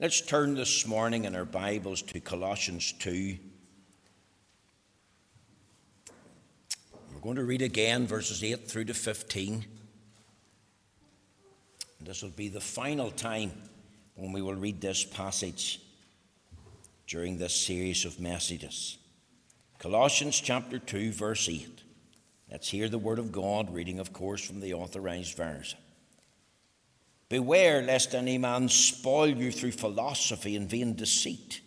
Let's turn this morning in our Bibles to Colossians 2. We're going to read again verses 8 through to 15. And this will be the final time when we will read this passage during this series of messages. Colossians chapter 2, verse 8. Let's hear the word of God, reading, of course, from the authorized version. Beware lest any man spoil you through philosophy and vain deceit,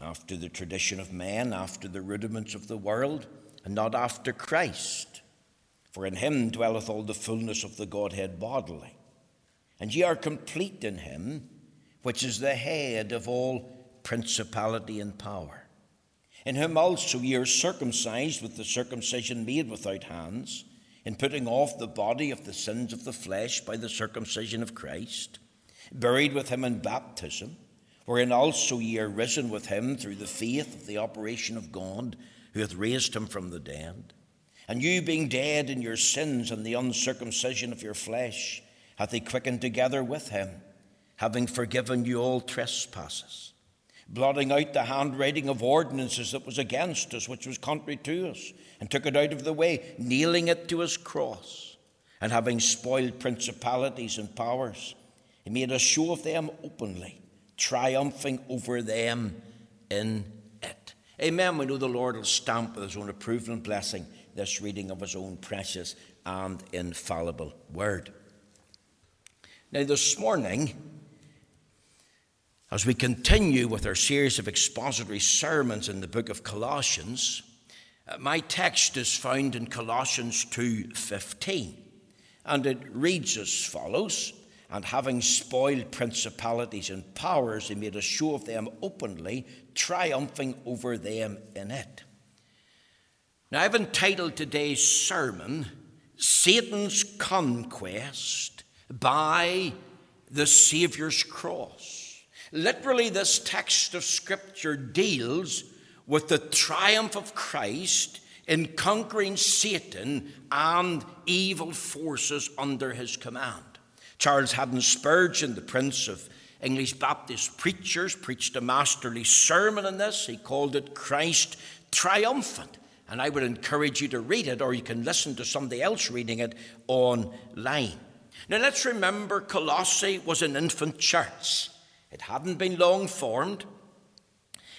after the tradition of men, after the rudiments of the world, and not after Christ. For in him dwelleth all the fullness of the Godhead bodily. And ye are complete in him, which is the head of all principality and power. In him also ye are circumcised with the circumcision made without hands in putting off the body of the sins of the flesh by the circumcision of Christ, buried with him in baptism, wherein also ye are risen with him through the faith of the operation of God, who hath raised him from the dead. And you being dead in your sins and the uncircumcision of your flesh, hath he quickened together with him, having forgiven you all trespasses blotting out the handwriting of ordinances that was against us, which was contrary to us, and took it out of the way, nailing it to his cross. And having spoiled principalities and powers, he made a show of them openly, triumphing over them in it. Amen. We know the Lord will stamp with his own approval and blessing this reading of his own precious and infallible word. Now, this morning, as we continue with our series of expository sermons in the book of Colossians, uh, my text is found in Colossians 2:15, and it reads as follows: "And having spoiled principalities and powers, he made a show of them openly, triumphing over them in it." Now, I've entitled today's sermon "Satan's Conquest by the Saviour's Cross." Literally, this text of Scripture deals with the triumph of Christ in conquering Satan and evil forces under his command. Charles Haddon Spurgeon, the Prince of English Baptist Preachers, preached a masterly sermon on this. He called it Christ Triumphant. And I would encourage you to read it, or you can listen to somebody else reading it online. Now, let's remember Colossae was an infant church. It hadn't been long formed.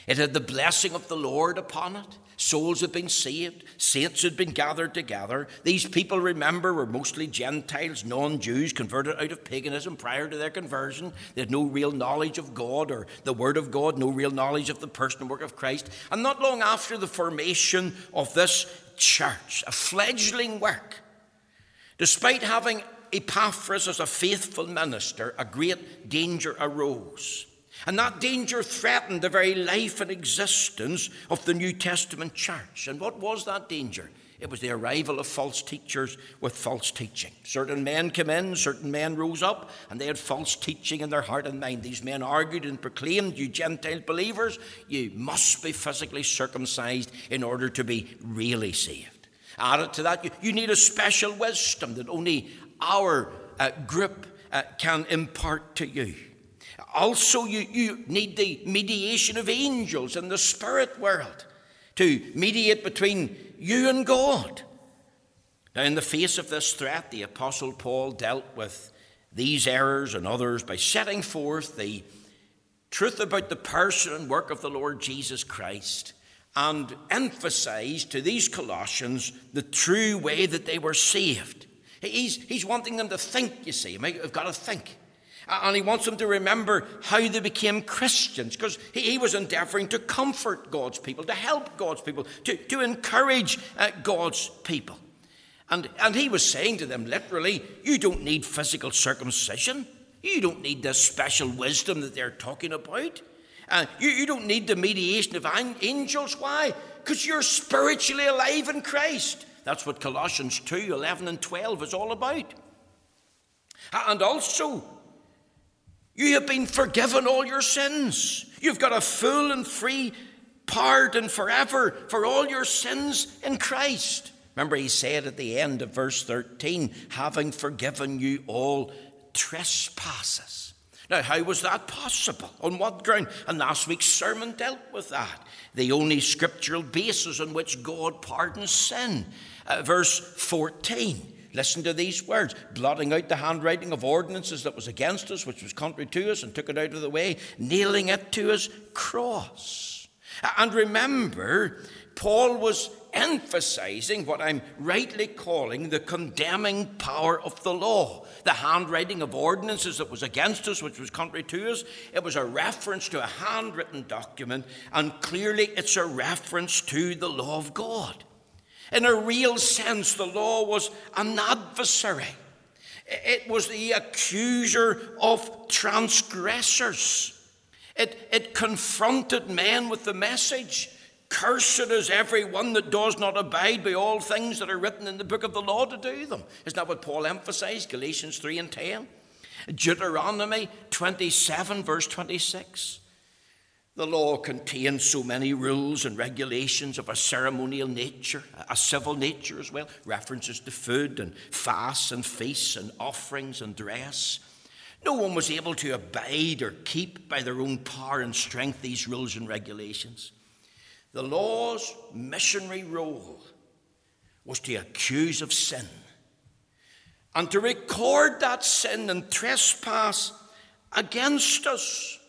It had the blessing of the Lord upon it. Souls had been saved. Saints had been gathered together. These people, remember, were mostly Gentiles, non Jews, converted out of paganism prior to their conversion. They had no real knowledge of God or the Word of God, no real knowledge of the person and work of Christ. And not long after the formation of this church, a fledgling work, despite having Epaphras as a faithful minister, a great danger arose. And that danger threatened the very life and existence of the New Testament church. And what was that danger? It was the arrival of false teachers with false teaching. Certain men came in, certain men rose up, and they had false teaching in their heart and mind. These men argued and proclaimed, You Gentile believers, you must be physically circumcised in order to be really saved. Added to that, you, you need a special wisdom that only our uh, group uh, can impart to you. Also, you, you need the mediation of angels in the spirit world to mediate between you and God. Now, in the face of this threat, the Apostle Paul dealt with these errors and others by setting forth the truth about the person and work of the Lord Jesus Christ and emphasized to these Colossians the true way that they were saved. He's, he's wanting them to think, you see. I've got to think. And he wants them to remember how they became Christians because he, he, was endeavoring to comfort God's people, to help God's people, to, to encourage uh, God's people. And, and he was saying to them literally, You don't need physical circumcision. You don't need this special wisdom that they're talking about. Uh, you, you don't need the mediation of angels. Why? Because you're spiritually alive in Christ. That's what Colossians 2 11 and 12 is all about. And also, you have been forgiven all your sins. You've got a full and free pardon forever for all your sins in Christ. Remember, he said at the end of verse 13, having forgiven you all trespasses. Now, how was that possible? On what ground? And last week's sermon dealt with that. The only scriptural basis on which God pardons sin. Uh, verse 14. Listen to these words blotting out the handwriting of ordinances that was against us, which was contrary to us, and took it out of the way, nailing it to his cross. And remember, Paul was emphasizing what I'm rightly calling the condemning power of the law. The handwriting of ordinances that was against us, which was contrary to us, it was a reference to a handwritten document, and clearly it's a reference to the law of God. In a real sense, the law was an adversary. It was the accuser of transgressors. It, it confronted men with the message Cursed is every one that does not abide by all things that are written in the book of the law to do them. Isn't that what Paul emphasized? Galatians 3 and 10. Deuteronomy 27, verse 26. The law contains so many rules and regulations of a ceremonial nature, a civil nature as well, references to food and fasts and feasts and offerings and dress. No one was able to abide or keep by their own power and strength these rules and regulations. The law's missionary role was to accuse of sin and to record that sin and trespass against us.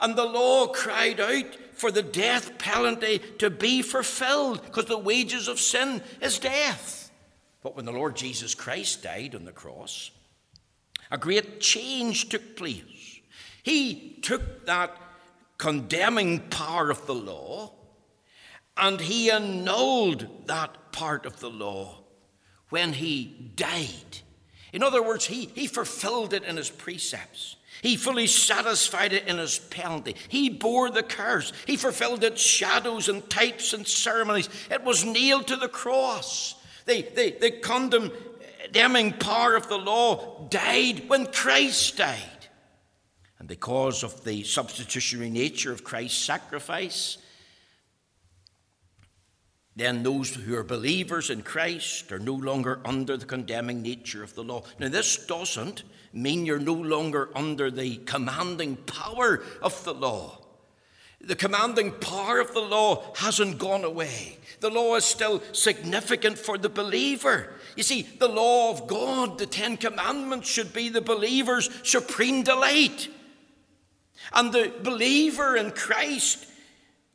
And the law cried out for the death penalty to be fulfilled because the wages of sin is death. But when the Lord Jesus Christ died on the cross, a great change took place. He took that condemning power of the law and he annulled that part of the law when he died. In other words, he, he fulfilled it in his precepts. He fully satisfied it in his penalty. He bore the curse. He fulfilled its shadows and types and ceremonies. It was nailed to the cross. The, the, the condemning power of the law died when Christ died. And because of the substitutionary nature of Christ's sacrifice, then those who are believers in Christ are no longer under the condemning nature of the law. Now, this doesn't mean you're no longer under the commanding power of the law. The commanding power of the law hasn't gone away. The law is still significant for the believer. You see, the law of God, the Ten Commandments, should be the believer's supreme delight. And the believer in Christ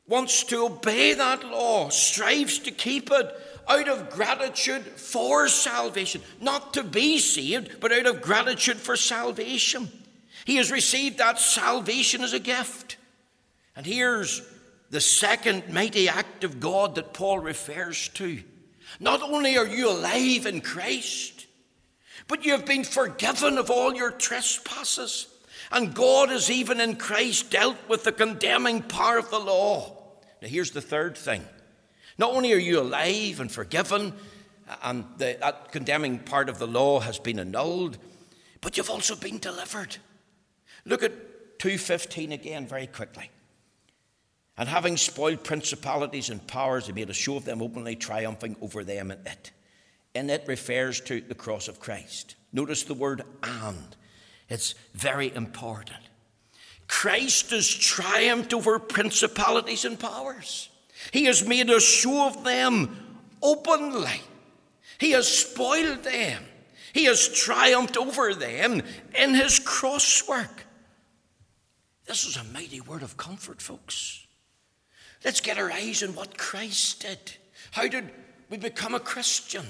wants to obey that law, strives to keep it out of gratitude for salvation, not to be saved, but out of gratitude for salvation. He has received that salvation as a gift. And here's the second mighty act of God that Paul refers to. Not only are you alive in Christ, but you have been forgiven of all your trespasses. And God has even in Christ dealt with the condemning power of the law. Now, here's the third thing. Not only are you alive and forgiven, uh, and the, that condemning part of the law has been annulled, but you've also been delivered. Look at 2.15 again very quickly. And having spoiled principalities and powers, he made a show of them openly, triumphing over them in it. And it refers to the cross of Christ. Notice the word and. It's very important. Christ has triumphed over principalities and powers. He has made a show of them openly. He has spoiled them. He has triumphed over them in his crosswork. This is a mighty word of comfort, folks. Let's get our eyes on what Christ did. How did we become a Christian?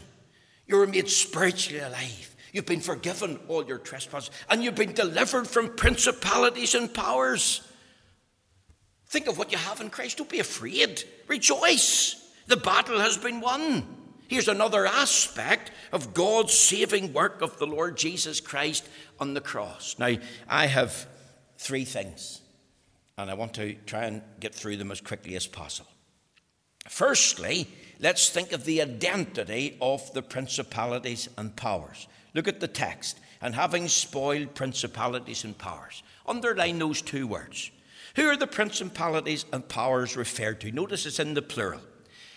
You were made spiritually alive. You've been forgiven all your trespasses, and you've been delivered from principalities and powers. Think of what you have in Christ. Don't be afraid. Rejoice. The battle has been won. Here's another aspect of God's saving work of the Lord Jesus Christ on the cross. Now, I have three things, and I want to try and get through them as quickly as possible. Firstly, let's think of the identity of the principalities and powers. Look at the text. And having spoiled principalities and powers. Underline those two words. Who are the principalities and powers referred to? Notice it's in the plural.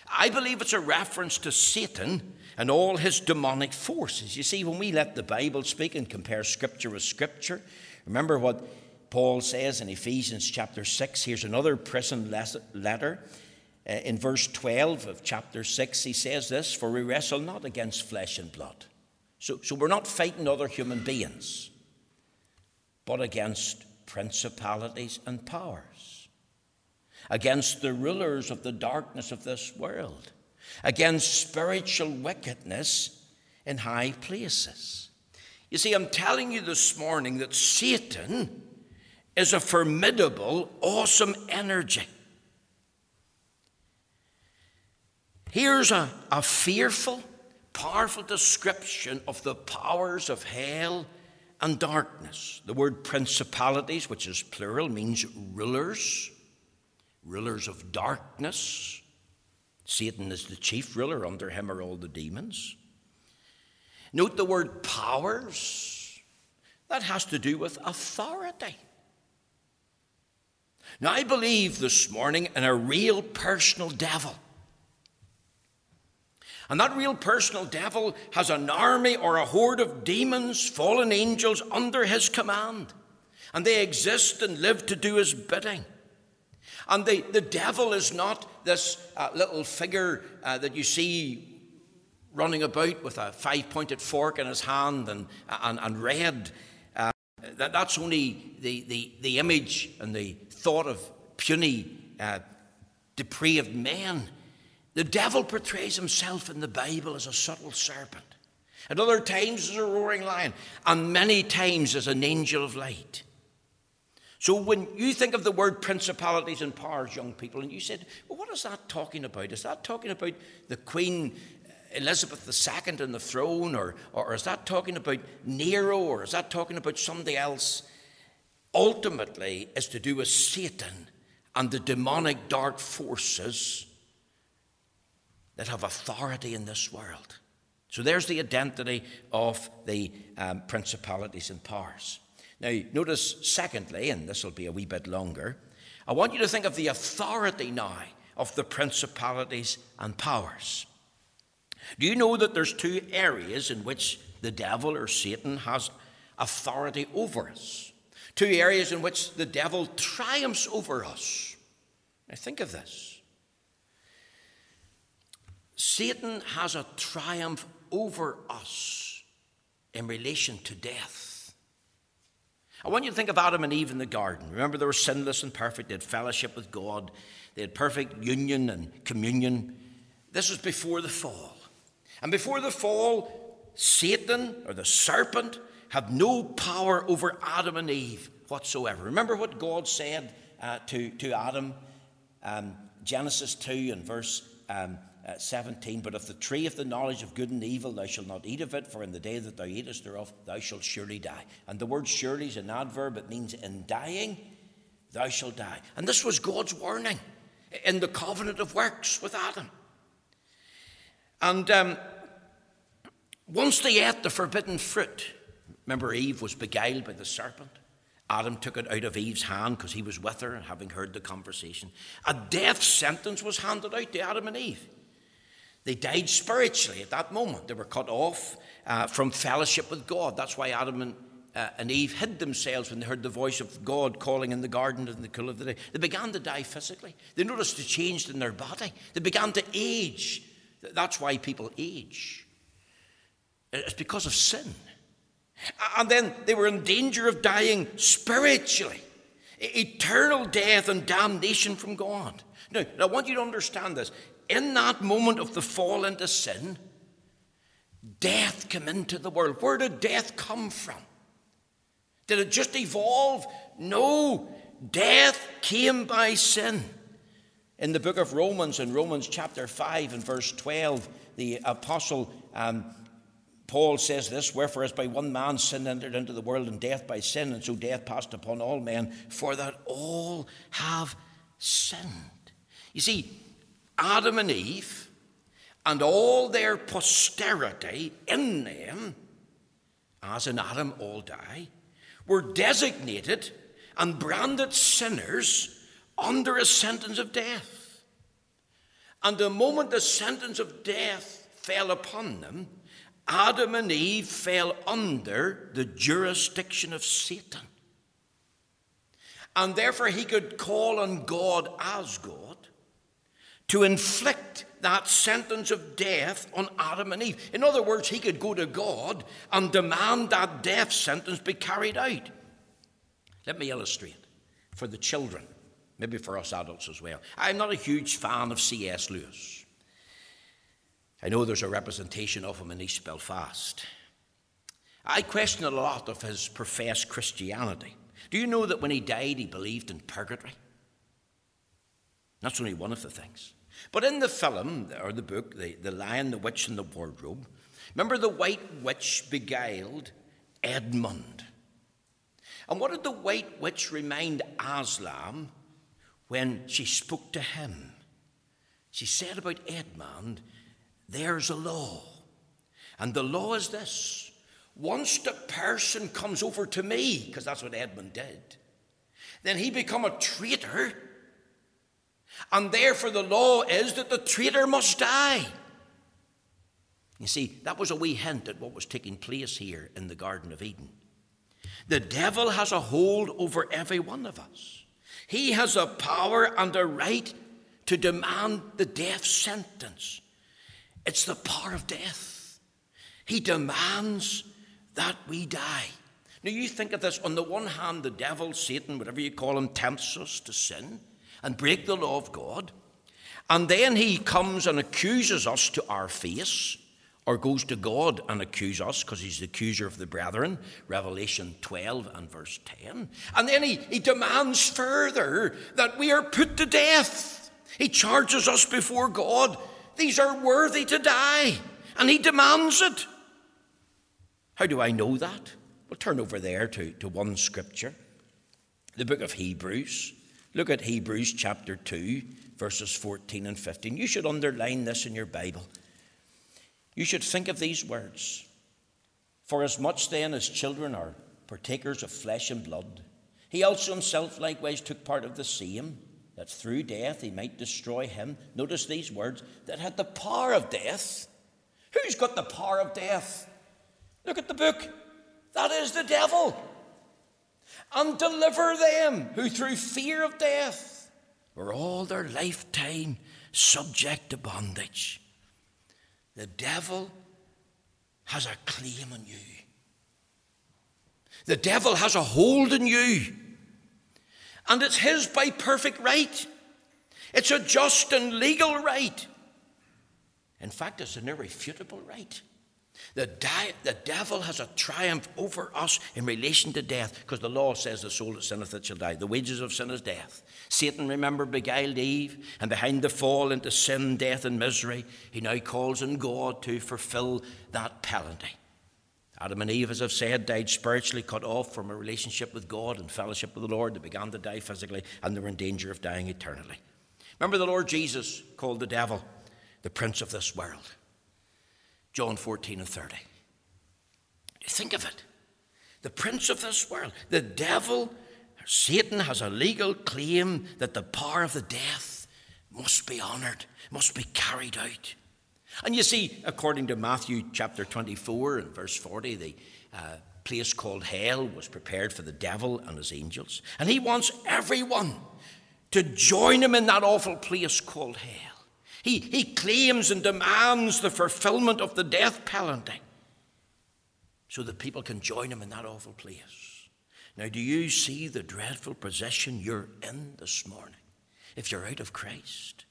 I believe it's a reference to Satan and all his demonic forces. You see, when we let the Bible speak and compare Scripture with Scripture, remember what Paul says in Ephesians chapter 6, here's another prison letter. Uh, in verse 12 of chapter 6, he says this For we wrestle not against flesh and blood. So, so we're not fighting other human beings, but against principalities and powers, against the rulers of the darkness of this world, against spiritual wickedness in high places. You see, I'm telling you this morning that Satan is a formidable, awesome energy. Here's a, a fearful, powerful description of the powers of hell and darkness. The word principalities, which is plural, means rulers, rulers of darkness. Satan is the chief ruler, under him are all the demons. Note the word powers. That has to do with authority. Now, I believe this morning in a real personal devil. And that real personal devil has an army or a horde of demons, fallen angels under his command. And they exist and live to do his bidding. And the, the devil is not this uh, little figure uh, that you see running about with a five pointed fork in his hand and, and, and red. Uh, that, that's only the, the, the image and the thought of puny, uh, depraved men. The devil portrays himself in the Bible as a subtle serpent, at other times as a roaring lion, and many times as an angel of light. So when you think of the word principalities and powers, young people, and you said, well, what is that talking about? Is that talking about the Queen Elizabeth II on the throne, or, or is that talking about Nero, or is that talking about somebody else? Ultimately, is to do with Satan and the demonic dark forces that have authority in this world. So there's the identity of the um, principalities and powers. Now, notice, secondly, and this will be a wee bit longer, I want you to think of the authority now of the principalities and powers. Do you know that there's two areas in which the devil or Satan has authority over us? Two areas in which the devil triumphs over us. Now, think of this. Satan has a triumph over us in relation to death. I want you to think of Adam and Eve in the garden. Remember, they were sinless and perfect. They had fellowship with God, they had perfect union and communion. This was before the fall. And before the fall, Satan or the serpent had no power over Adam and Eve whatsoever. Remember what God said uh, to, to Adam, um, Genesis 2 and verse um, uh, 17, but of the tree of the knowledge of good and evil thou shalt not eat of it, for in the day that thou eatest thereof thou shalt surely die. And the word surely is an adverb, it means in dying thou shalt die. And this was God's warning in the covenant of works with Adam. And um, once they ate the forbidden fruit, remember Eve was beguiled by the serpent. Adam took it out of Eve's hand because he was with her, having heard the conversation. A death sentence was handed out to Adam and Eve. They died spiritually at that moment. They were cut off uh, from fellowship with God. That's why Adam and, uh, and Eve hid themselves when they heard the voice of God calling in the garden in the cool of the day. They began to die physically. They noticed a change in their body. They began to age. That's why people age. It's because of sin. And then they were in danger of dying spiritually, eternal death and damnation from God. Now, I want you to understand this in that moment of the fall into sin, death came into the world. Where did death come from? Did it just evolve? No, death came by sin. In the book of Romans, in Romans chapter 5 and verse 12, the apostle um, Paul says this Wherefore, as by one man sin entered into the world, and death by sin, and so death passed upon all men, for that all have sinned. You see, Adam and Eve and all their posterity in them, as in Adam all die, were designated and branded sinners under a sentence of death. And the moment the sentence of death fell upon them, Adam and Eve fell under the jurisdiction of Satan. And therefore, he could call on God as God to inflict that sentence of death on Adam and Eve. In other words, he could go to God and demand that death sentence be carried out. Let me illustrate for the children, maybe for us adults as well. I'm not a huge fan of C.S. Lewis. I know there's a representation of him in East Belfast. I question a lot of his professed Christianity. Do you know that when he died, he believed in purgatory? That's only one of the things. But in the film, or the book, The, the Lion, the Witch, and the Wardrobe, remember the white witch beguiled Edmund. And what did the white witch remind Aslan when she spoke to him? She said about Edmund, there's a law. And the law is this once the person comes over to me, because that's what Edmund did, then he become a traitor. And therefore the law is that the traitor must die. You see, that was a wee hint at what was taking place here in the Garden of Eden. The devil has a hold over every one of us. He has a power and a right to demand the death sentence. It's the power of death. He demands that we die. Now, you think of this on the one hand, the devil, Satan, whatever you call him, tempts us to sin and break the law of God. And then he comes and accuses us to our face, or goes to God and accuses us because he's the accuser of the brethren, Revelation 12 and verse 10. And then he, he demands further that we are put to death. He charges us before God. These are worthy to die. And he demands it. How do I know that? Well, turn over there to, to one scripture, the book of Hebrews. Look at Hebrews chapter 2, verses 14 and 15. You should underline this in your Bible. You should think of these words. For as much then as children are partakers of flesh and blood, he also himself likewise took part of the same, that through death he might destroy him. Notice these words that had the power of death. Who's got the power of death? Look at the book. That is the devil. And deliver them who through fear of death were all their lifetime subject to bondage. The devil has a claim on you. The devil has a hold on you. And it's his by perfect right. It's a just and legal right. In fact, it's an irrefutable right. The, di- the devil has a triumph over us in relation to death because the law says the soul that sinneth it shall die. The wages of sin is death. Satan, remember, beguiled Eve, and behind the fall into sin, death, and misery, he now calls on God to fulfill that penalty. Adam and Eve, as I've said, died spiritually, cut off from a relationship with God and fellowship with the Lord. They began to die physically, and they were in danger of dying eternally. Remember, the Lord Jesus called the devil the prince of this world. John 14 and 30. Think of it. The prince of this world, the devil, Satan has a legal claim that the power of the death must be honored, must be carried out. And you see, according to Matthew chapter 24 and verse 40, the uh, place called hell was prepared for the devil and his angels. And he wants everyone to join him in that awful place called hell. He, he claims and demands the fulfillment of the death penalty so that people can join him in that awful place. Now, do you see the dreadful position you're in this morning if you're out of Christ?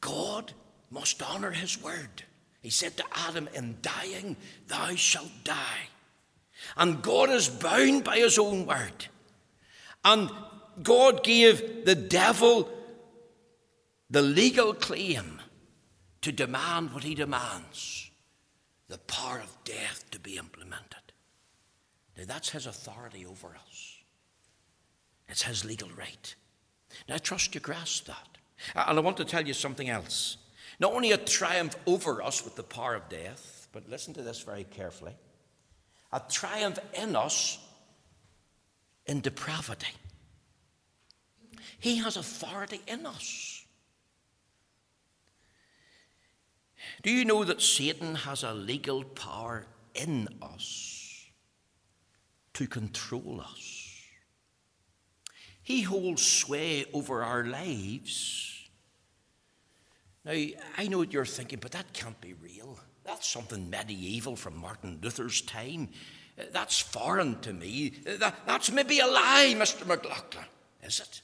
God must honor his word. He said to Adam, In dying, thou shalt die. And God is bound by his own word. And God gave the devil the legal claim to demand what he demands, the power of death to be implemented. Now, that's his authority over us, it's his legal right. Now, I trust you grasp that. And I want to tell you something else. Not only a triumph over us with the power of death, but listen to this very carefully a triumph in us in depravity. He has authority in us. Do you know that Satan has a legal power in us to control us? He holds sway over our lives. Now, I know what you're thinking, but that can't be real. That's something medieval from Martin Luther's time. That's foreign to me. That, that's maybe a lie, Mr. McLaughlin. Is it?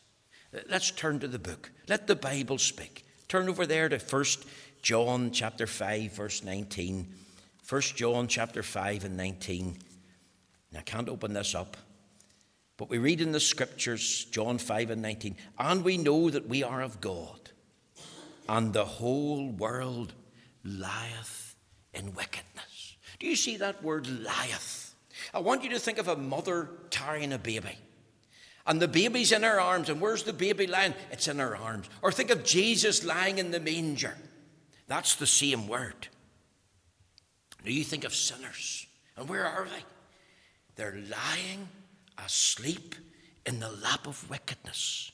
Let's turn to the book. Let the Bible speak. Turn over there to 1 John chapter 5, verse 19. 1 John chapter 5 and 19. I can't open this up. But we read in the scriptures, John 5 and 19, and we know that we are of God, and the whole world lieth in wickedness. Do you see that word lieth? I want you to think of a mother carrying a baby. And the baby's in her arms, and where's the baby lying? It's in her arms. Or think of Jesus lying in the manger. That's the same word. Now you think of sinners, and where are they? They're lying asleep in the lap of wickedness,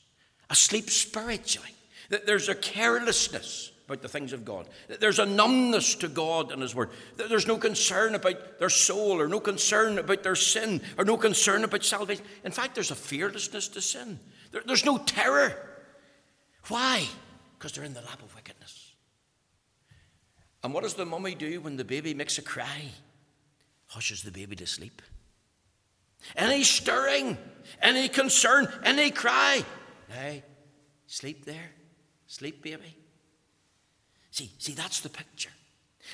asleep spiritually. There's a carelessness about the things of God. There's a numbness to God and His Word. There's no concern about their soul or no concern about their sin or no concern about salvation. In fact, there's a fearlessness to sin. There's no terror. Why? Because they're in the lap of wickedness. And what does the mummy do when the baby makes a cry? Hushes the baby to sleep. Any stirring, any concern, any cry. Hey, sleep there. Sleep, baby. See, see, that's the picture.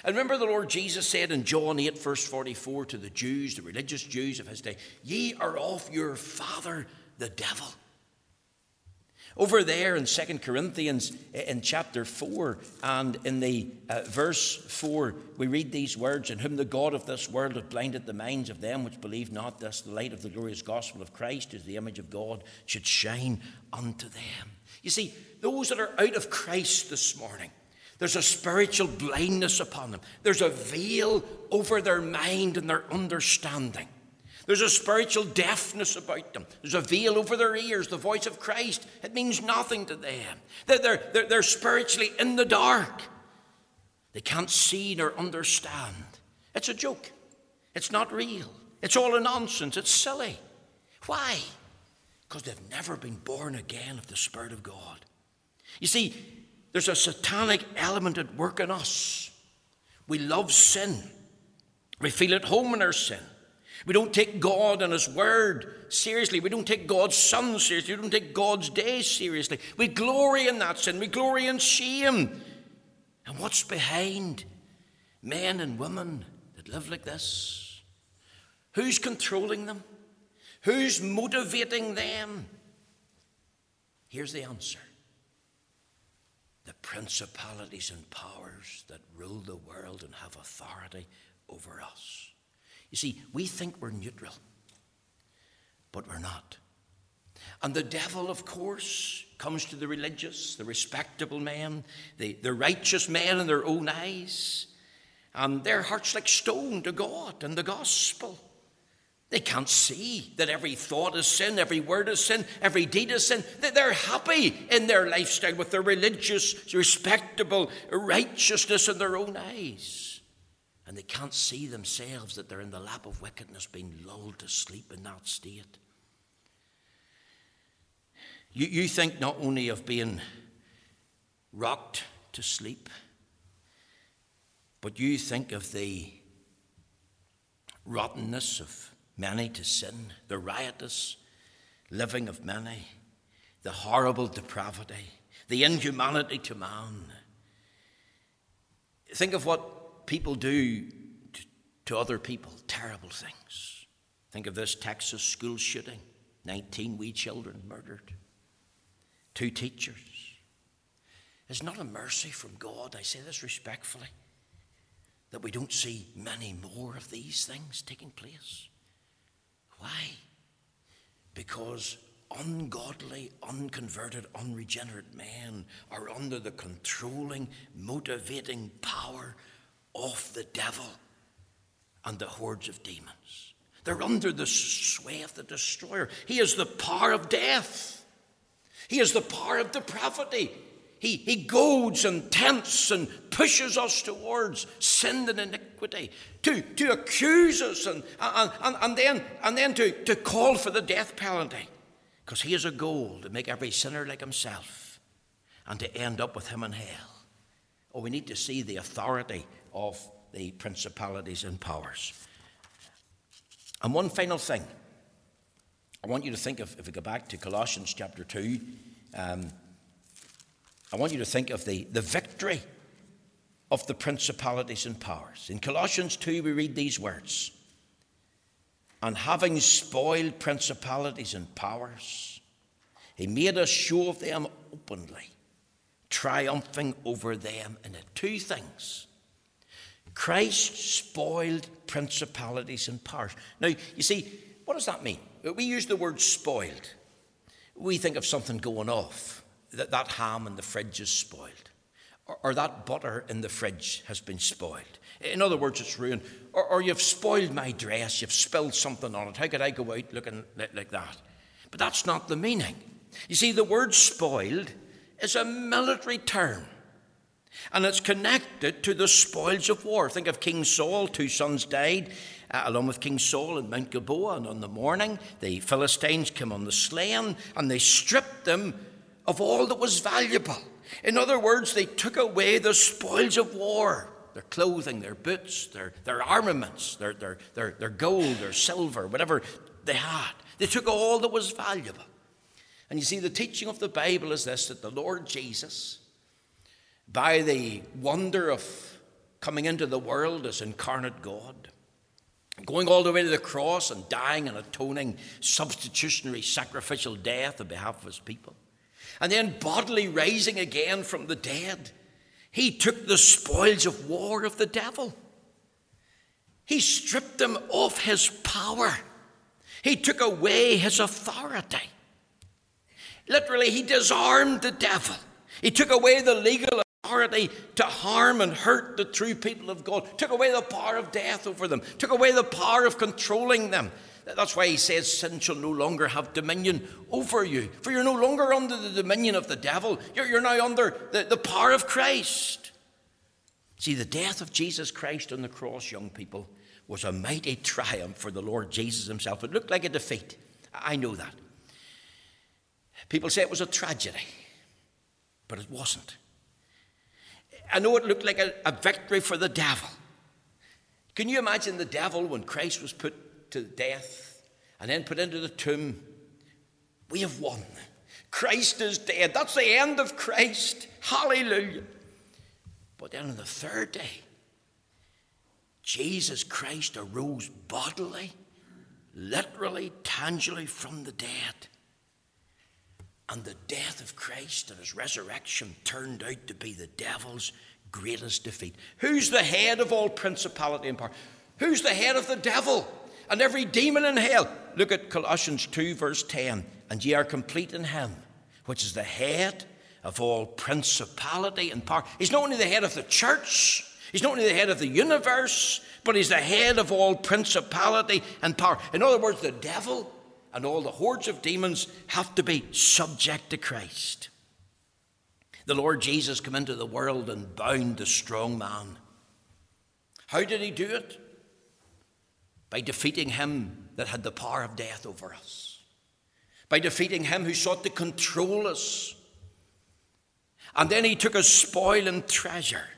And remember the Lord Jesus said in John 8, verse 44 to the Jews, the religious Jews of his day, Ye are of your father, the devil. Over there in 2 Corinthians in chapter 4 and in the uh, verse 4, we read these words In whom the God of this world hath blinded the minds of them which believe not, thus the light of the glorious gospel of Christ, is the image of God, should shine unto them. You see, those that are out of Christ this morning, there's a spiritual blindness upon them, there's a veil over their mind and their understanding. There's a spiritual deafness about them. There's a veil over their ears, the voice of Christ. It means nothing to them. They're, they're, they're spiritually in the dark. They can't see nor understand. It's a joke. It's not real. It's all a nonsense. It's silly. Why? Because they've never been born again of the Spirit of God. You see, there's a satanic element at work in us. We love sin, we feel at home in our sin. We don't take God and His Word seriously. We don't take God's Son seriously. We don't take God's day seriously. We glory in that sin. We glory in shame. And what's behind men and women that live like this? Who's controlling them? Who's motivating them? Here's the answer the principalities and powers that rule the world and have authority over us. You see, we think we're neutral, but we're not. And the devil, of course, comes to the religious, the respectable men, the, the righteous men in their own eyes, and their hearts like stone to God and the gospel. They can't see that every thought is sin, every word is sin, every deed is sin. They're happy in their lifestyle with their religious, respectable righteousness in their own eyes and they can't see themselves that they're in the lap of wickedness, being lulled to sleep in that state. You, you think not only of being rocked to sleep, but you think of the rottenness of many to sin, the riotous living of many, the horrible depravity, the inhumanity to man. Think of what people do to other people terrible things. Think of this Texas school shooting 19 wee children murdered, two teachers. It's not a mercy from God, I say this respectfully, that we don't see many more of these things taking place. Why? Because ungodly, unconverted, unregenerate men are under the controlling, motivating power of the devil and the hordes of demons. They're under the sway of the destroyer. He is the power of death, he is the power of depravity. He, he goads and tempts and pushes us towards sin and iniquity, to, to accuse us and, and, and, and then, and then to, to call for the death penalty. Because he has a goal to make every sinner like himself and to end up with him in hell. Oh, we need to see the authority of the principalities and powers. And one final thing. I want you to think of, if we go back to Colossians chapter 2, um, I want you to think of the, the victory of the principalities and powers. In Colossians 2, we read these words And having spoiled principalities and powers, he made a show of them openly, triumphing over them in it. Two things. Christ spoiled principalities and powers. Now, you see, what does that mean? We use the word spoiled. We think of something going off, that, that ham in the fridge is spoiled or, or that butter in the fridge has been spoiled. In other words, it's ruined. Or, or, you've spoiled my dress, you've spilled something on it. How could I go out looking like, like that? But that's not the meaning. You see, the word spoiled is a military term. And it's connected to the spoils of war. Think of King Saul, two sons died, uh, along with King Saul in Mount Gilboa. And on the morning, the Philistines came on the slain and they stripped them of all that was valuable. In other words, they took away the spoils of war their clothing, their boots, their, their armaments, their, their, their, their gold, their silver, whatever they had. They took all that was valuable. And you see, the teaching of the Bible is this that the Lord Jesus, by the wonder of coming into the world as incarnate God, going all the way to the cross and dying an atoning, substitutionary, sacrificial death on behalf of his people, and then bodily rising again from the dead, he took the spoils of war of the devil. He stripped him of his power. He took away his authority. Literally, he disarmed the devil. He took away the legal authority to harm and hurt the true people of God, took away the power of death over them, took away the power of controlling them, that's why he says sin shall no longer have dominion over you. For you're no longer under the dominion of the devil, you're, you're now under the, the power of Christ. See, the death of Jesus Christ on the cross, young people, was a mighty triumph for the Lord Jesus himself. It looked like a defeat. I know that. People say it was a tragedy, but it wasn't. I know it looked like a, a victory for the devil. Can you imagine the devil when Christ was put to death and then put into the tomb. We have won. Christ is dead. That's the end of Christ. Hallelujah. But then on the third day, Jesus Christ arose bodily, literally, tangibly from the dead. And the death of Christ and his resurrection turned out to be the devil's greatest defeat. Who's the head of all principality and power? Who's the head of the devil? and every demon in hell. Look at Colossians 2, verse 10. And ye are complete in him, which is the head of all principality and power. He's not only the head of the church, he's not only the head of the universe, but he's the head of all principality and power. In other words, the devil and all the hordes of demons have to be subject to Christ. The Lord Jesus came into the world and bound the strong man. How did he do it? by defeating him that had the power of death over us, by defeating him who sought to control us. And then he took a spoil and treasure.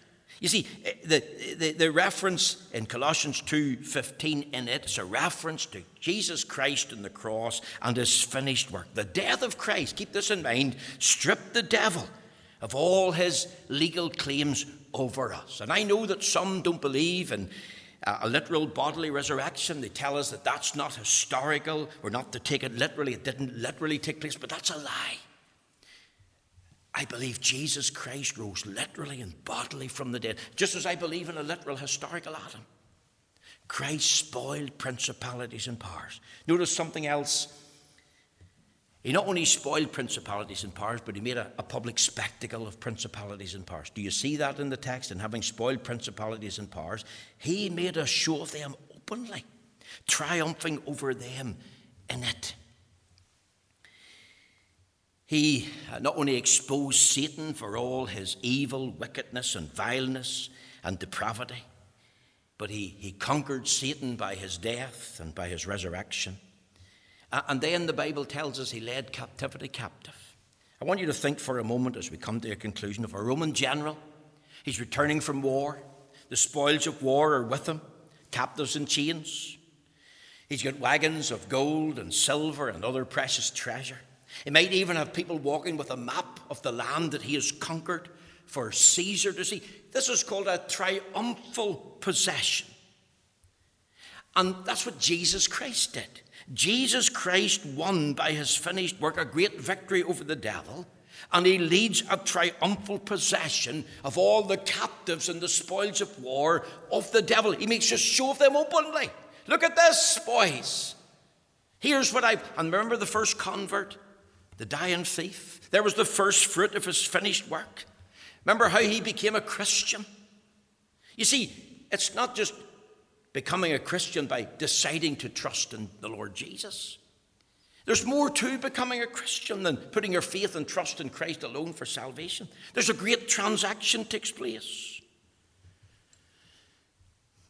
You see, eh, the, the, the reference in Colossians 2.15 in it is a reference to Jesus Christ and the cross and his finished work. The death of Christ, keep this in mind, stripped the devil of all his legal claims over us. And I know that some don't believe in, a literal bodily resurrection. They tell us that that's not historical. We're not to take it literally. It didn't literally take place, but that's a lie. I believe Jesus Christ rose literally and bodily from the dead, just as I believe in a literal historical Adam. Christ spoiled principalities and powers. Notice something else he not only spoiled principalities and powers, but he made a, a, public spectacle of principalities and powers. Do you see that in the text? And having spoiled principalities and powers, he made a show of them openly, triumphing over them in it. He uh, not only exposed Satan for all his evil, wickedness, and vileness and depravity, but he, he conquered Satan by his death and by his resurrection. Uh, and then the Bible tells us he led captivity captive. I want you to think for a moment as we come to a conclusion of a Roman general. He's returning from war. The spoils of war are with him, captives in chains. He's got wagons of gold and silver and other precious treasure. He might even have people walking with a map of the land that he has conquered for Caesar to see. This is called a triumphal possession. And that's what Jesus Christ did. Jesus Christ won by his finished work a great victory over the devil, and he leads a triumphal possession of all the captives and the spoils of war of the devil. He makes a show of them openly. Look at this, boys. Here's what I've. and remember the first convert, the dying thief. There was the first fruit of his finished work. Remember how he became a Christian? You see, it's not just becoming a Christian by deciding to trust in the Lord Jesus. There's more to becoming a Christian than putting your faith and trust in Christ alone for salvation. There's a great transaction takes place.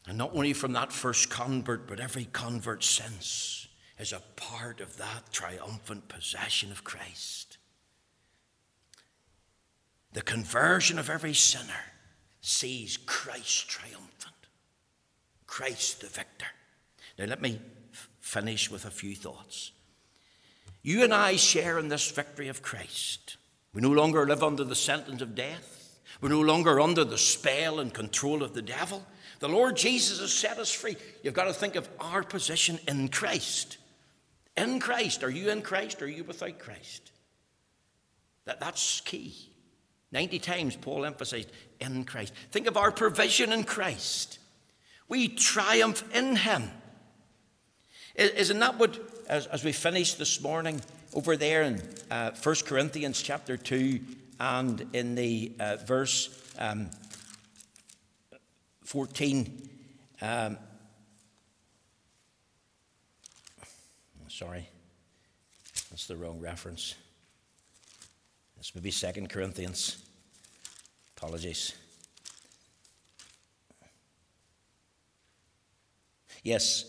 And not only from that first convert, but every convert since is a part of that triumphant possession of Christ. The conversion of every sinner sees Christ triumphant, Christ the victor. Now, let me f- finish with a few thoughts. You and I share in this victory of Christ. We no longer live under the sentence of death. We're no longer under the spell and control of the devil. The Lord Jesus has set us free. You've got to think of our position in Christ. In Christ. Are you in Christ or are you without Christ? That, that's key. 90 times Paul emphasized in Christ. Think of our provision in Christ. We triumph in Him. Isn't that what, as, as we finished this morning over there in uh, 1 Corinthians chapter 2 and in the uh, verse um, 14. Um, sorry, that's the wrong reference. This may be Second Corinthians. Apologies. Yes,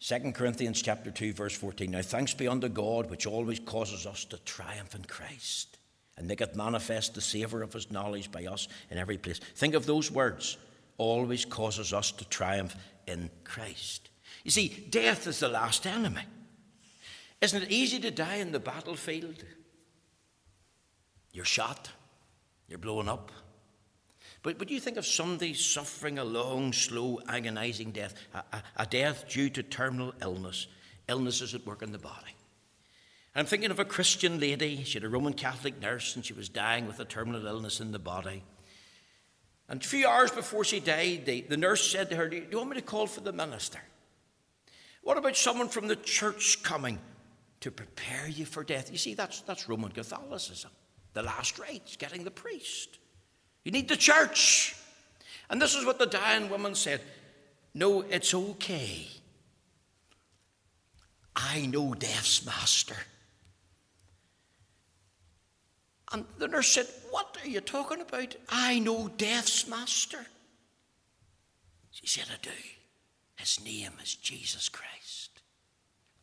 Second Corinthians chapter 2, verse 14. Now thanks be unto God, which always causes us to triumph in Christ, and maketh manifest the savour of his knowledge by us in every place. Think of those words always causes us to triumph in Christ. You see, death is the last enemy. Isn't it easy to die in the battlefield? You're shot, you're blown up. But, but you think of somebody suffering a long, slow, agonizing death, a, a, a death due to terminal illness, illnesses at work in the body. I'm thinking of a Christian lady. She had a Roman Catholic nurse and she was dying with a terminal illness in the body. And a few hours before she died, the, the nurse said to her, Do you want me to call for the minister? What about someone from the church coming to prepare you for death? You see, that's, that's Roman Catholicism. The last rites, getting the priest. You need the church. And this is what the dying woman said No, it's okay. I know death's master. And the nurse said, What are you talking about? I know death's master. She said, I do. His name is Jesus Christ.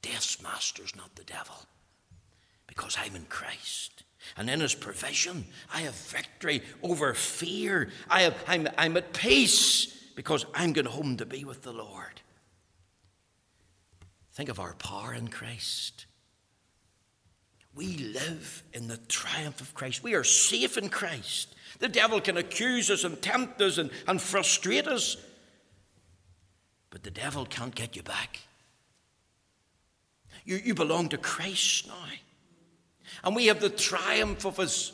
Death's master is not the devil because I'm in Christ. And in his provision, I have victory over fear. I have, I'm, I'm at peace because I'm going home to be with the Lord. Think of our power in Christ. We live in the triumph of Christ. We are safe in Christ. The devil can accuse us and tempt us and, and frustrate us, but the devil can't get you back. You, you belong to Christ now. And we have the triumph of his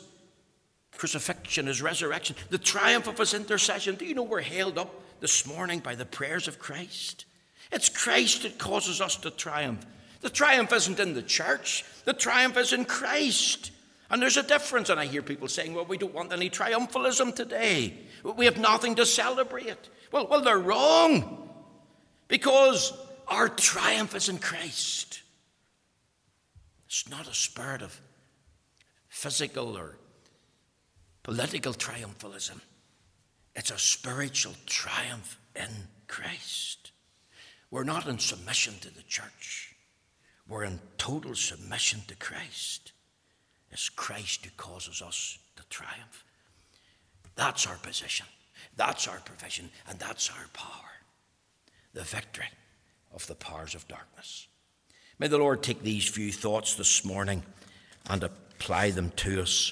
crucifixion, his resurrection, the triumph of his intercession. Do you know we're held up this morning by the prayers of Christ? It's Christ that causes us to triumph. The triumph isn't in the church, the triumph is in Christ. And there's a difference. And I hear people saying, well, we don't want any triumphalism today. We have nothing to celebrate. Well, well, they're wrong. Because our triumph is in Christ. It's not a spirit of physical or political triumphalism. It's a spiritual triumph in Christ. We're not in submission to the church. we're in total submission to Christ. It's Christ who causes us to triumph. That's our position. That's our provision. And that's our power. The victory of the powers of darkness. May the Lord take these few thoughts this morning and apply them to us